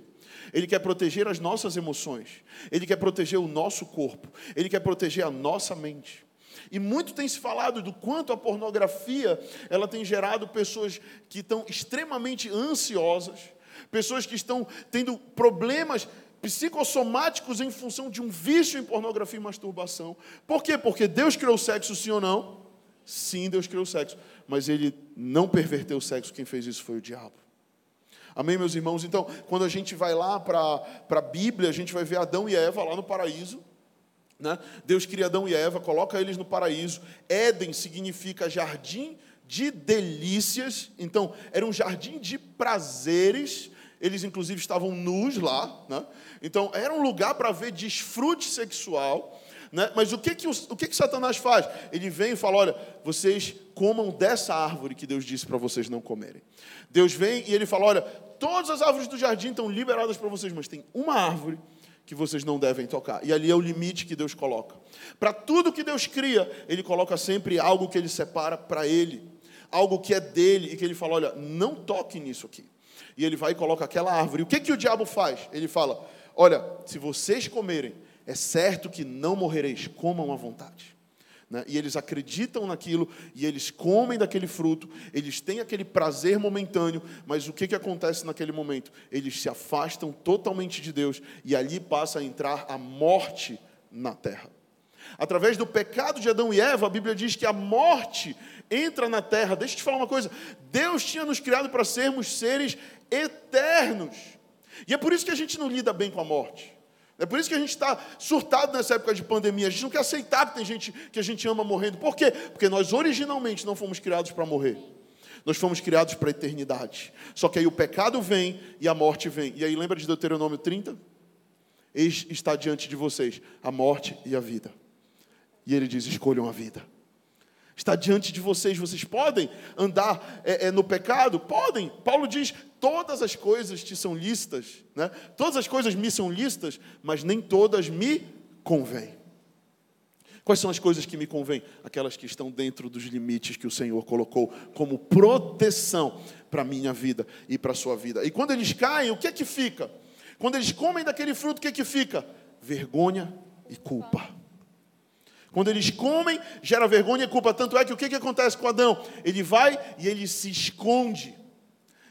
Ele quer proteger as nossas emoções, Ele quer proteger o nosso corpo, Ele quer proteger a nossa mente. E muito tem se falado do quanto a pornografia ela tem gerado pessoas que estão extremamente ansiosas, pessoas que estão tendo problemas psicossomáticos em função de um vício em pornografia e masturbação. Por quê? Porque Deus criou o sexo, sim ou não? Sim, Deus criou o sexo, mas ele não perverteu o sexo, quem fez isso foi o diabo. Amém, meus irmãos? Então, quando a gente vai lá para a Bíblia, a gente vai ver Adão e Eva lá no paraíso. Né? Deus cria Adão e Eva, coloca eles no paraíso. Éden significa jardim de delícias. Então, era um jardim de prazeres. Eles, inclusive, estavam nus lá. Né? Então, era um lugar para ver desfrute sexual. Né? Mas o que que, o, o que que Satanás faz? Ele vem e fala: olha, vocês comam dessa árvore que Deus disse para vocês não comerem. Deus vem e ele fala: olha, todas as árvores do jardim estão liberadas para vocês, mas tem uma árvore que vocês não devem tocar. E ali é o limite que Deus coloca. Para tudo que Deus cria, Ele coloca sempre algo que Ele separa para Ele, algo que é dele e que Ele fala: olha, não toque nisso aqui. E Ele vai e coloca aquela árvore. O que, que o diabo faz? Ele fala: olha, se vocês comerem, é certo que não morrereis, comam à vontade. Né? E eles acreditam naquilo e eles comem daquele fruto, eles têm aquele prazer momentâneo, mas o que, que acontece naquele momento? Eles se afastam totalmente de Deus e ali passa a entrar a morte na terra. Através do pecado de Adão e Eva, a Bíblia diz que a morte entra na terra. Deixa eu te falar uma coisa: Deus tinha nos criado para sermos seres eternos. E é por isso que a gente não lida bem com a morte. É por isso que a gente está surtado nessa época de pandemia. A gente não quer aceitar que tem gente que a gente ama morrendo. Por quê? Porque nós originalmente não fomos criados para morrer. Nós fomos criados para a eternidade. Só que aí o pecado vem e a morte vem. E aí lembra de Deuteronômio 30? Eis está diante de vocês a morte e a vida. E ele diz: escolham a vida está diante de vocês. Vocês podem andar é, é, no pecado? Podem. Paulo diz: todas as coisas te são listas, né? todas as coisas me são listas, mas nem todas me convêm. Quais são as coisas que me convêm? Aquelas que estão dentro dos limites que o Senhor colocou como proteção para a minha vida e para a sua vida. E quando eles caem, o que é que fica? Quando eles comem daquele fruto, o que é que fica? Vergonha e culpa. Quando eles comem, gera vergonha e culpa. Tanto é que o que, que acontece com Adão? Ele vai e ele se esconde.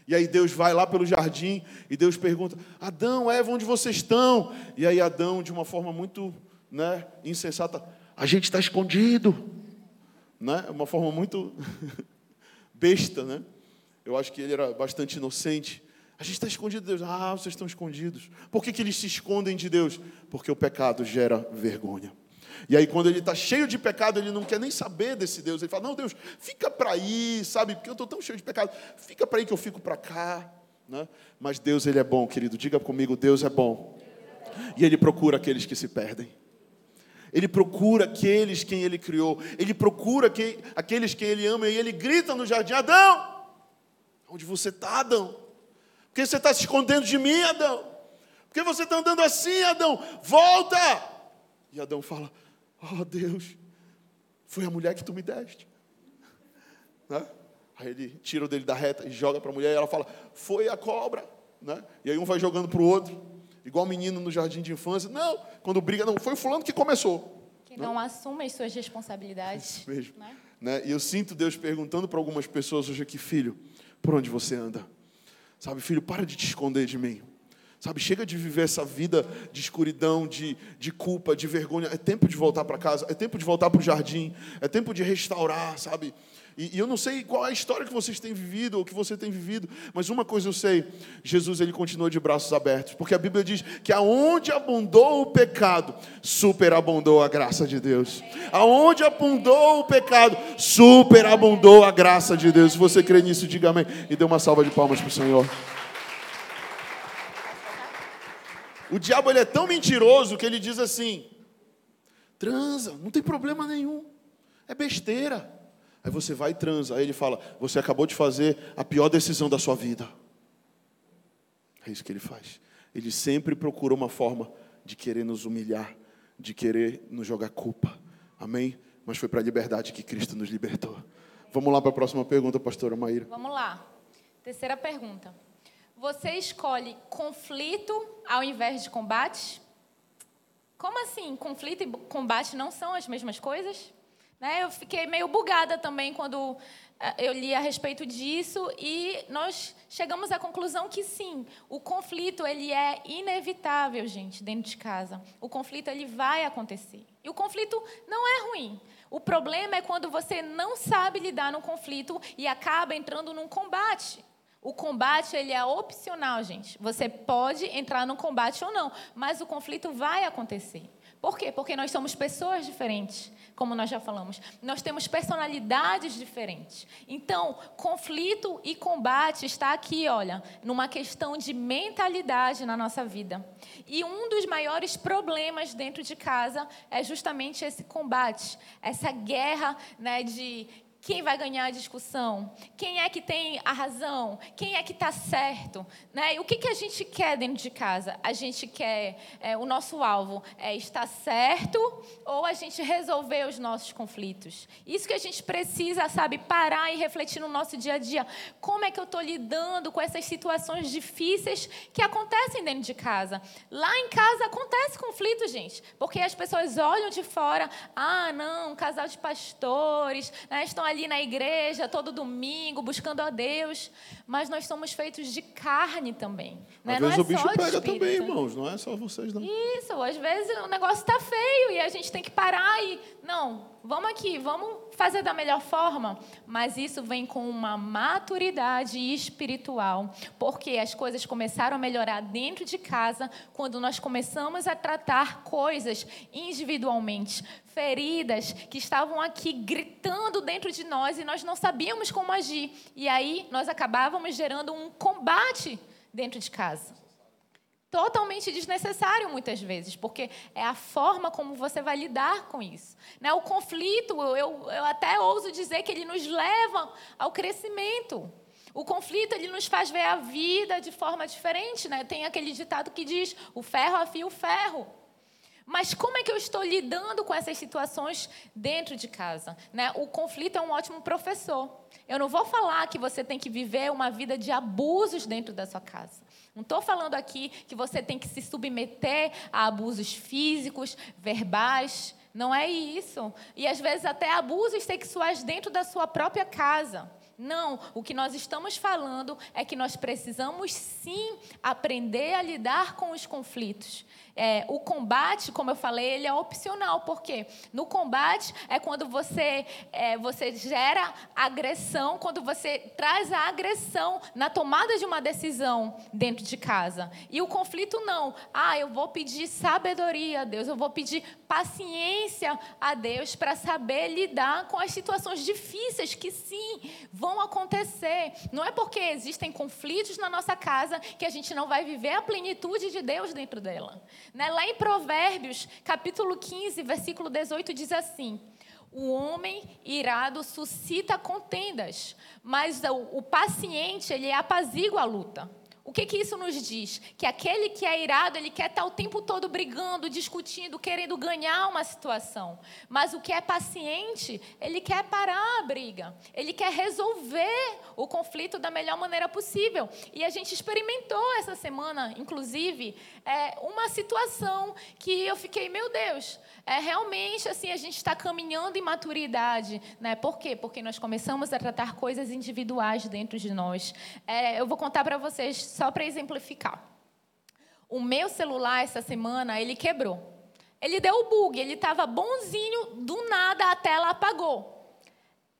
E aí Deus vai lá pelo jardim e Deus pergunta: Adão, Eva, onde vocês estão? E aí Adão, de uma forma muito né, insensata, a gente está escondido. Né? Uma forma muito *laughs* besta, né? Eu acho que ele era bastante inocente. A gente está escondido de Deus. Ah, vocês estão escondidos. Por que, que eles se escondem de Deus? Porque o pecado gera vergonha. E aí, quando ele está cheio de pecado, ele não quer nem saber desse Deus. Ele fala: Não, Deus, fica para aí, sabe? Porque eu estou tão cheio de pecado. Fica para aí que eu fico para cá. Né? Mas Deus, Ele é bom, querido. Diga comigo: Deus é bom. E Ele procura aqueles que se perdem. Ele procura aqueles quem Ele criou. Ele procura quem, aqueles quem Ele ama. E Ele grita no jardim: Adão, onde você está, Adão? Por que você está se escondendo de mim, Adão? Por que você está andando assim, Adão? Volta! E Adão fala: Oh Deus, foi a mulher que tu me deste. Né? Aí ele tira o dele da reta e joga para a mulher e ela fala: Foi a cobra. Né? E aí um vai jogando para o outro, igual menino no jardim de infância. Não, quando briga, não, foi o fulano que começou. Que não, não assume as suas responsabilidades. Isso mesmo. Né? Né? E eu sinto Deus perguntando para algumas pessoas hoje aqui: Filho, por onde você anda? Sabe, filho, para de te esconder de mim. Sabe, chega de viver essa vida de escuridão, de, de culpa, de vergonha. É tempo de voltar para casa, é tempo de voltar para o jardim, é tempo de restaurar, sabe? E, e, eu não sei qual é a história que vocês têm vivido ou que você tem vivido, mas uma coisa eu sei: Jesus ele continua de braços abertos, porque a Bíblia diz que aonde abundou o pecado, superabundou a graça de Deus. Aonde abundou o pecado, superabundou a graça de Deus. Se você crê nisso, diga amém e dê uma salva de palmas para o Senhor. O diabo ele é tão mentiroso que ele diz assim: transa, não tem problema nenhum, é besteira. Aí você vai e transa. Aí ele fala: você acabou de fazer a pior decisão da sua vida. É isso que ele faz. Ele sempre procura uma forma de querer nos humilhar, de querer nos jogar culpa. Amém? Mas foi para a liberdade que Cristo nos libertou. Vamos lá para a próxima pergunta, pastora Maíra. Vamos lá. Terceira pergunta. Você escolhe conflito ao invés de combate? Como assim? Conflito e combate não são as mesmas coisas? Né? Eu fiquei meio bugada também quando eh, eu li a respeito disso e nós chegamos à conclusão que sim, o conflito ele é inevitável, gente, dentro de casa. O conflito ele vai acontecer. E o conflito não é ruim. O problema é quando você não sabe lidar no conflito e acaba entrando num combate. O combate ele é opcional, gente. Você pode entrar no combate ou não, mas o conflito vai acontecer. Por quê? Porque nós somos pessoas diferentes, como nós já falamos. Nós temos personalidades diferentes. Então, conflito e combate está aqui, olha, numa questão de mentalidade na nossa vida. E um dos maiores problemas dentro de casa é justamente esse combate, essa guerra né, de quem vai ganhar a discussão, quem é que tem a razão, quem é que está certo. Né? E o que, que a gente quer dentro de casa? A gente quer, é, o nosso alvo é estar certo ou a gente resolver os nossos conflitos. Isso que a gente precisa, sabe, parar e refletir no nosso dia a dia. Como é que eu estou lidando com essas situações difíceis que acontecem dentro de casa? Lá em casa acontece conflito, gente, porque as pessoas olham de fora, ah, não, um casal de pastores, né, estão ali na igreja todo domingo buscando a Deus, mas nós somos feitos de carne também. Né? Às vezes é o bicho pega espírito. também, irmãos, não é só vocês, não. Isso, às vezes o negócio está feio e a gente tem que parar e. Não, vamos aqui, vamos fazer da melhor forma. Mas isso vem com uma maturidade espiritual, porque as coisas começaram a melhorar dentro de casa quando nós começamos a tratar coisas individualmente. Feridas que estavam aqui gritando dentro de nós e nós não sabíamos como agir. E aí nós acabávamos gerando um combate dentro de casa totalmente desnecessário muitas vezes, porque é a forma como você vai lidar com isso. Né? O conflito, eu, eu até ouso dizer que ele nos leva ao crescimento. O conflito ele nos faz ver a vida de forma diferente. Né? Tem aquele ditado que diz: o ferro afia o ferro. Mas como é que eu estou lidando com essas situações dentro de casa? Né? O conflito é um ótimo professor. Eu não vou falar que você tem que viver uma vida de abusos dentro da sua casa. Não estou falando aqui que você tem que se submeter a abusos físicos, verbais. Não é isso. E às vezes até abusos sexuais dentro da sua própria casa. Não, o que nós estamos falando é que nós precisamos sim aprender a lidar com os conflitos. É, o combate, como eu falei, ele é opcional, porque no combate é quando você, é, você gera agressão, quando você traz a agressão na tomada de uma decisão dentro de casa. E o conflito não. Ah, eu vou pedir sabedoria a Deus, eu vou pedir paciência a Deus para saber lidar com as situações difíceis que sim vão acontecer. Não é porque existem conflitos na nossa casa que a gente não vai viver a plenitude de Deus dentro dela. Né? Lá em Provérbios, capítulo 15, versículo 18, diz assim: O homem irado suscita contendas, mas o, paciente ele apazigua a luta. O que, que isso nos diz? Que aquele que é irado, ele quer estar o tempo todo brigando, discutindo, querendo ganhar uma situação. Mas o que é paciente, ele quer parar a briga. Ele quer resolver o conflito da melhor maneira possível. E a gente experimentou essa semana, inclusive, é, uma situação que eu fiquei, meu Deus, é realmente assim, a gente está caminhando em maturidade. Né? Por quê? Porque nós começamos a tratar coisas individuais dentro de nós. É, eu vou contar para vocês só para exemplificar. O meu celular essa semana, ele quebrou. Ele deu bug, ele estava bonzinho, do nada a tela apagou.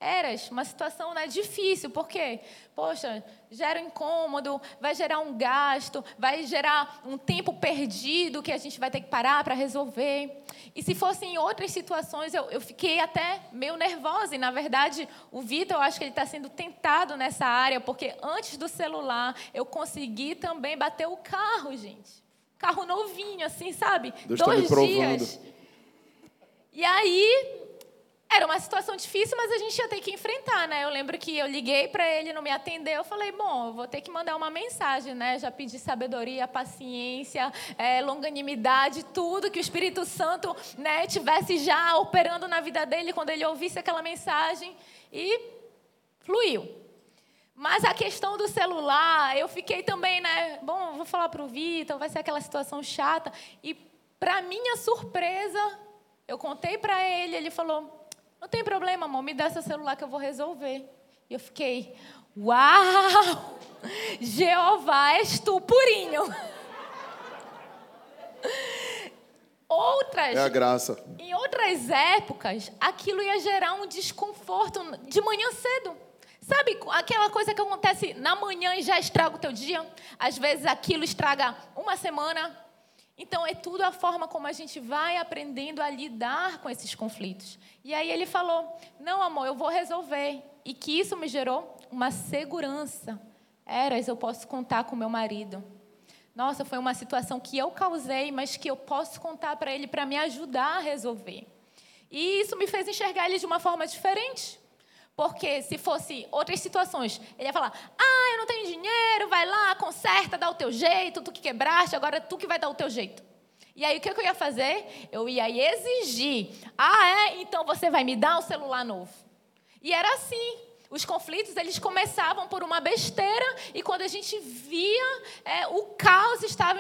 Eras, uma situação né, difícil, porque, poxa, gera um incômodo, vai gerar um gasto, vai gerar um tempo perdido que a gente vai ter que parar para resolver. E se fossem outras situações, eu, eu fiquei até meio nervosa. E, na verdade, o Vitor, eu acho que ele está sendo tentado nessa área, porque antes do celular, eu consegui também bater o carro, gente. Carro novinho, assim, sabe? Deus tá Dois me dias. E aí, era uma situação difícil, mas a gente ia ter que enfrentar, né? Eu lembro que eu liguei para ele, não me atendeu. Eu falei, bom, eu vou ter que mandar uma mensagem, né? Já pedi sabedoria, paciência, é, longanimidade, tudo que o Espírito Santo, né, tivesse já operando na vida dele quando ele ouvisse aquela mensagem e fluiu. Mas a questão do celular, eu fiquei também, né? Bom, vou falar para o Vitor, vai ser aquela situação chata. E, para minha surpresa, eu contei para ele, ele falou: não tem problema, amor, me dá seu celular que eu vou resolver. E eu fiquei, uau! Jeová, és tu purinho. Outras. É a graça. Em outras épocas, aquilo ia gerar um desconforto de manhã cedo. Sabe aquela coisa que acontece na manhã e já estraga o teu dia? Às vezes aquilo estraga uma semana, então, é tudo a forma como a gente vai aprendendo a lidar com esses conflitos. E aí ele falou: Não, amor, eu vou resolver. E que isso me gerou uma segurança. Eras, eu posso contar com meu marido. Nossa, foi uma situação que eu causei, mas que eu posso contar para ele para me ajudar a resolver. E isso me fez enxergar ele de uma forma diferente. Porque se fosse outras situações, ele ia falar: Ah, eu não tenho dinheiro, vai lá, conserta, dá o teu jeito, tu que quebraste, agora tu que vai dar o teu jeito. E aí o que eu ia fazer? Eu ia exigir: Ah, é? Então você vai me dar um celular novo. E era assim. Os conflitos eles começavam por uma besteira e quando a gente via, é, o caos estava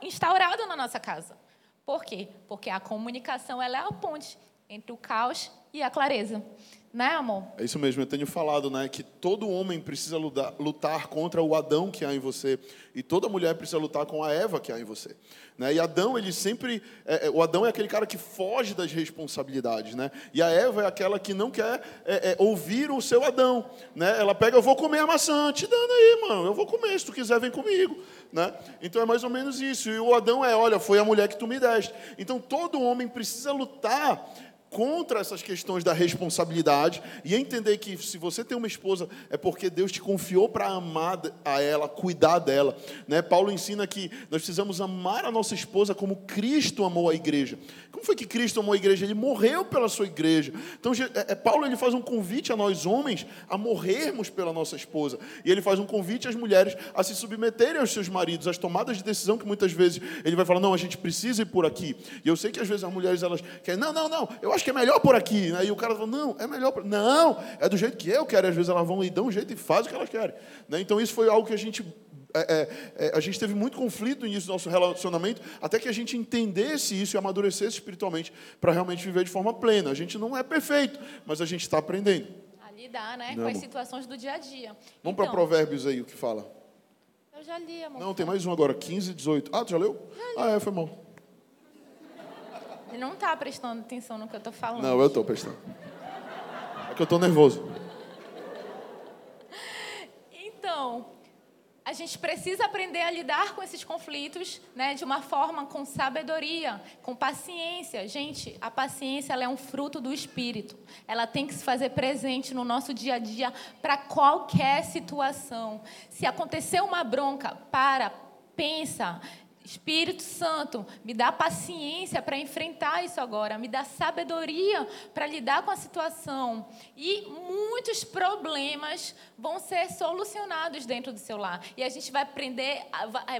instaurado na nossa casa. Por quê? Porque a comunicação ela é a ponte entre o caos e a clareza. Né, amor? É isso mesmo, eu tenho falado, né, que todo homem precisa lutar, contra o Adão que há em você e toda mulher precisa lutar com a Eva que há em você. Né? E Adão, ele sempre, é, é, o Adão é aquele cara que foge das responsabilidades, né? E a Eva é aquela que não quer é, é, ouvir o seu Adão, né? Ela pega, eu vou comer a maçã, te dando aí, mano, eu vou comer, se tu quiser vem comigo, né? Então é mais ou menos isso. E o Adão é, olha, foi a mulher que tu me deste. Então todo homem precisa lutar contra essas questões da responsabilidade e entender que se você tem uma esposa é porque Deus te confiou para amar a ela, cuidar dela. Né? Paulo ensina que nós precisamos amar a nossa esposa como Cristo amou a igreja. Como foi que Cristo amou a igreja? Ele morreu pela sua igreja. Então, é, é, Paulo ele faz um convite a nós homens a morrermos pela nossa esposa. E ele faz um convite às mulheres a se submeterem aos seus maridos, às tomadas de decisão que muitas vezes ele vai falar: não, a gente precisa ir por aqui. E eu sei que às vezes as mulheres elas querem, não, não, não, eu acho que é melhor por aqui. Né? E o cara fala: não, é melhor por... Não, é do jeito que eu quero. E às vezes elas vão e dão um jeito e fazem o que elas querem. Né? Então, isso foi algo que a gente é, é, é, a gente teve muito conflito no início do nosso relacionamento, até que a gente entendesse isso e amadurecesse espiritualmente para realmente viver de forma plena. A gente não é perfeito, mas a gente está aprendendo. A lidar, né? Não, com as situações do dia a dia. Vamos então, para Provérbios aí, o que fala. Eu já li, amor. Não, tem mais um agora, 15, 18. Ah, tu já leu? Já li. Ah, é, foi mal. Ele não está prestando atenção no que eu estou falando. Não, eu estou prestando. É que eu estou nervoso. Então, a gente precisa aprender a lidar com esses conflitos né, de uma forma com sabedoria, com paciência. Gente, a paciência é um fruto do espírito. Ela tem que se fazer presente no nosso dia a dia para qualquer situação. Se acontecer uma bronca, para, pensa, Espírito Santo, me dá paciência para enfrentar isso agora, me dá sabedoria para lidar com a situação. E muitos problemas vão ser solucionados dentro do seu lar. E a gente vai aprender,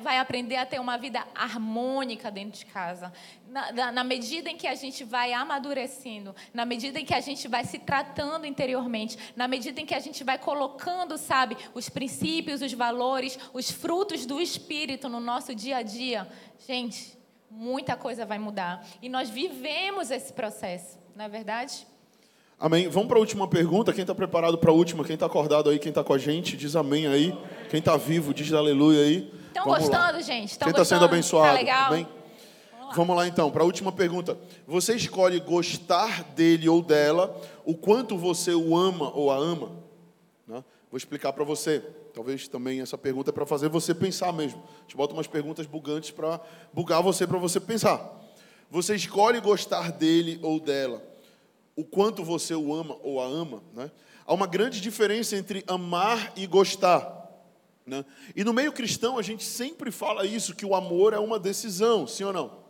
vai aprender a ter uma vida harmônica dentro de casa na, na, medida em que a gente vai amadurecendo, na medida em que a gente vai se tratando interiormente, na medida em que a gente vai colocando, sabe, os princípios, os valores, os frutos do Espírito no nosso dia a dia, gente, muita coisa vai mudar. E nós vivemos esse processo, não é verdade? Amém. Vamos para a última pergunta. Quem está preparado para a última? Quem está acordado aí? Quem está com a gente? Diz amém aí. Quem está vivo, diz aleluia aí. Estão gostando, lá. gente? Estão Quem está sendo abençoado? Tá legal? Amém? Vamos lá então, para a última pergunta. Você escolhe gostar dele ou dela o quanto você o ama ou a ama? Né? Vou explicar para você. Talvez também essa pergunta é para fazer você pensar mesmo. A gente bota umas perguntas bugantes para bugar você, para você pensar. Você escolhe gostar dele ou dela o quanto você o ama ou a ama? Né? Há uma grande diferença entre amar e gostar. Né? E no meio cristão a gente sempre fala isso, que o amor é uma decisão, sim ou não?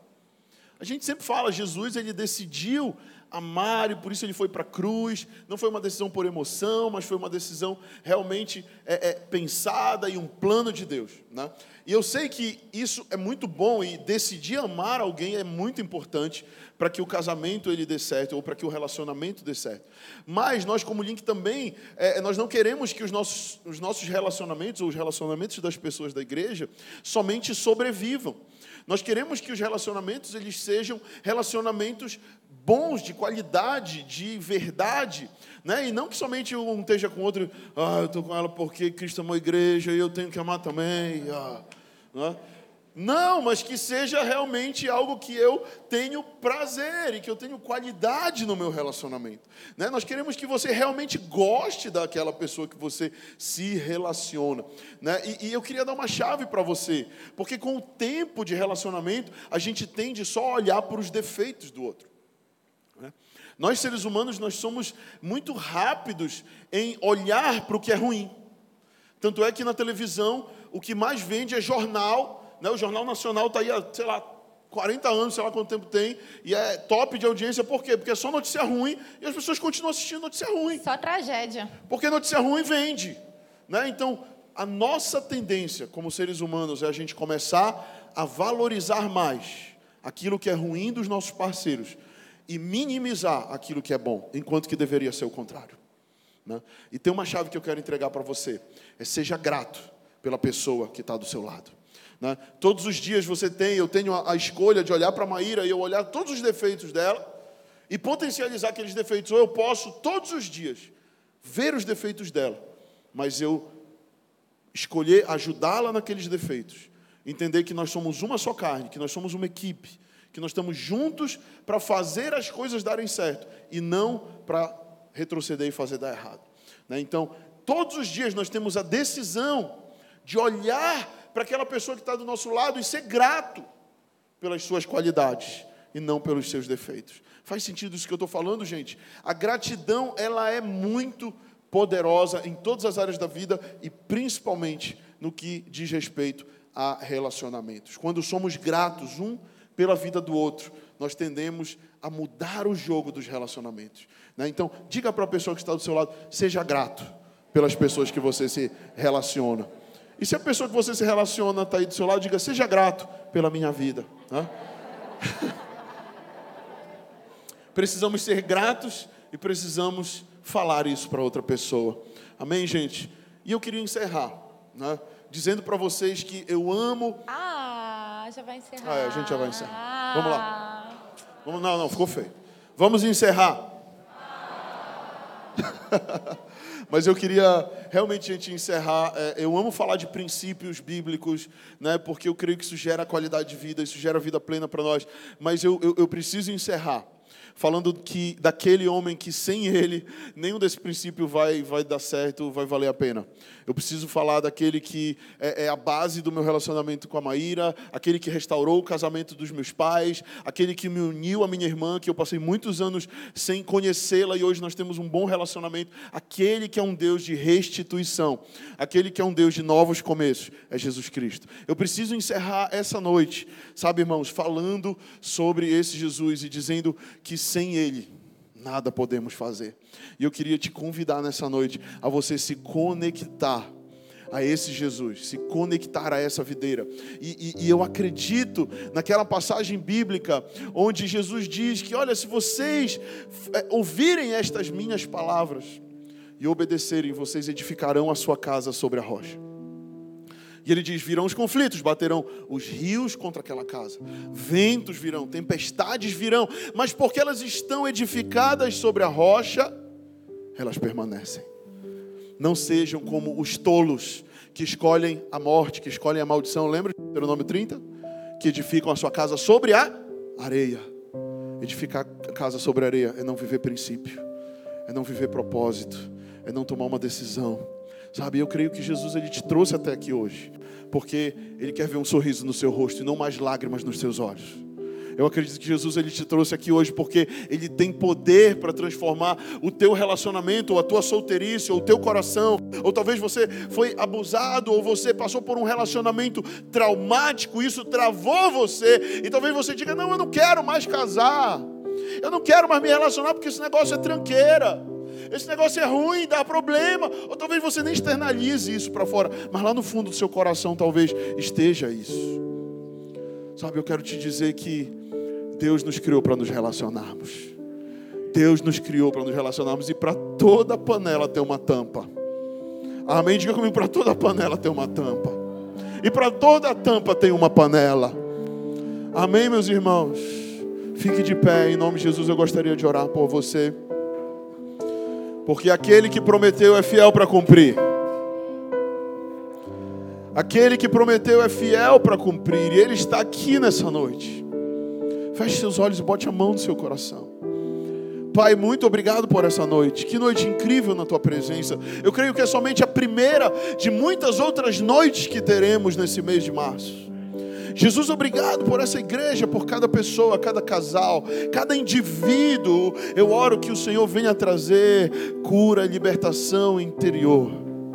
A gente sempre fala, Jesus ele decidiu amar e por isso ele foi para a cruz. Não foi uma decisão por emoção, mas foi uma decisão realmente é, é, pensada e um plano de Deus. Né? E eu sei que isso é muito bom e decidir amar alguém é muito importante para que o casamento ele dê certo ou para que o relacionamento dê certo. Mas nós como Link também é, nós não queremos que os nossos, os nossos relacionamentos ou os relacionamentos das pessoas da igreja somente sobrevivam. Nós queremos que os relacionamentos eles sejam relacionamentos bons, de qualidade, de verdade, né? E não que somente um esteja com o outro, ah, eu estou com ela porque Cristo amou a igreja e eu tenho que amar também, ah, né? Não, mas que seja realmente algo que eu tenho prazer e que eu tenho qualidade no meu relacionamento. Né? Nós queremos que você realmente goste daquela pessoa que você se relaciona. Né? E, e eu queria dar uma chave para você, porque com o tempo de relacionamento, a gente tende só a olhar para os defeitos do outro. Né? Nós, seres humanos, nós somos muito rápidos em olhar para o que é ruim. Tanto é que na televisão, o que mais vende é jornal né? O Jornal Nacional está aí há, sei lá, 40 anos, sei lá quanto tempo tem, e é top de audiência, por quê? Porque é só notícia ruim e as pessoas continuam assistindo notícia ruim. Só tragédia. Porque notícia ruim vende. Né? Então, a nossa tendência como seres humanos é a gente começar a valorizar mais aquilo que é ruim dos nossos parceiros e minimizar aquilo que é bom, enquanto que deveria ser o contrário. Né? E tem uma chave que eu quero entregar para você: é seja grato pela pessoa que está do seu lado. Né? Todos os dias você tem, eu tenho a, a escolha de olhar para a Maíra e eu olhar todos os defeitos dela e potencializar aqueles defeitos. Ou eu posso, todos os dias, ver os defeitos dela, mas eu escolher ajudá-la naqueles defeitos. Entender que nós somos uma só carne, que nós somos uma equipe, que nós estamos juntos para fazer as coisas darem certo e não para retroceder e fazer dar errado. Né? Então, todos os dias nós temos a decisão de olhar para aquela pessoa que está do nosso lado e ser grato pelas suas qualidades e não pelos seus defeitos. Faz sentido isso que eu estou falando, gente? A gratidão, ela é muito poderosa em todas as áreas da vida e principalmente no que diz respeito a relacionamentos. Quando somos gratos um pela vida do outro, nós tendemos a mudar o jogo dos relacionamentos. Né? Então, diga para a pessoa que está do seu lado: seja grato pelas pessoas que você se relaciona. E se a pessoa que você se relaciona está aí do seu lado, diga: seja grato pela minha vida. Né? *laughs* precisamos ser gratos e precisamos falar isso para outra pessoa. Amém, gente? E eu queria encerrar, né, dizendo para vocês que eu amo. Ah, já vai encerrar. Ah, é, a gente já vai encerrar. Vamos lá. Vamos, não, não, ficou feio. Vamos encerrar. *laughs* Mas eu queria realmente gente encerrar. É, eu amo falar de princípios bíblicos, né, porque eu creio que isso gera qualidade de vida, isso gera vida plena para nós. Mas eu, eu, eu preciso encerrar falando que daquele homem que sem ele nenhum desse princípio vai, vai dar certo, vai valer a pena. Eu preciso falar daquele que é, é, a base do meu relacionamento com a Maíra, aquele que restaurou o casamento dos meus pais, aquele que me uniu à minha irmã, que eu passei muitos anos sem conhecê-la e hoje nós temos um bom relacionamento. Aquele que é um Deus de restituição, aquele que é um Deus de novos começos, é Jesus Cristo. Eu preciso encerrar essa noite, sabe, irmãos, falando sobre esse Jesus e dizendo que sem Ele, nada podemos fazer. E eu queria te convidar nessa noite a você se conectar a esse Jesus, se conectar a essa videira. E, e, e, eu acredito naquela passagem bíblica onde Jesus diz que, olha, se vocês é, ouvirem estas minhas palavras e obedecerem, vocês edificarão a sua casa sobre a rocha. E ele diz: virão os conflitos, baterão os rios contra aquela casa, ventos virão, tempestades virão, mas porque elas estão edificadas sobre a rocha, elas permanecem. Não sejam como os tolos que escolhem a morte, que escolhem a maldição. Lembra de Deuteronômio 30? Que edificam a sua casa sobre a areia. Edificar a casa sobre a areia é não viver princípio, é não viver propósito, é não tomar uma decisão Sabe, eu creio que Jesus ele te trouxe até aqui hoje, porque ele quer ver um sorriso no seu rosto e não mais lágrimas nos seus olhos. Eu acredito que Jesus ele te trouxe aqui hoje porque ele tem poder para transformar o teu relacionamento, ou a tua solteirice, ou o teu coração, ou talvez você foi abusado, ou você passou por um relacionamento traumático, isso travou você, e talvez você diga: "Não, eu não quero mais casar. Eu não quero mais me relacionar porque esse negócio é tranqueira." Esse negócio é ruim, dá problema. Ou talvez você nem externalize isso para fora, mas lá no fundo do seu coração talvez esteja isso. Sabe, eu quero te dizer que Deus nos criou para nos relacionarmos. Deus nos criou para nos relacionarmos e para toda panela tem uma tampa. Amém? Diga comigo: para toda panela tem uma tampa. E para toda tampa tem uma panela. Amém, meus irmãos? Fique de pé, em nome de Jesus. Eu gostaria de orar por você. Porque aquele que prometeu é fiel para cumprir. Aquele que prometeu é fiel para cumprir, e Ele está aqui nessa noite. Feche seus olhos e bote a mão no seu coração. Pai, muito obrigado por essa noite. Que noite incrível na tua presença. Eu creio que é somente a primeira de muitas outras noites que teremos nesse mês de março. Jesus, obrigado por essa igreja, por cada pessoa, cada casal, cada indivíduo. Eu oro que o Senhor venha trazer cura, libertação interior.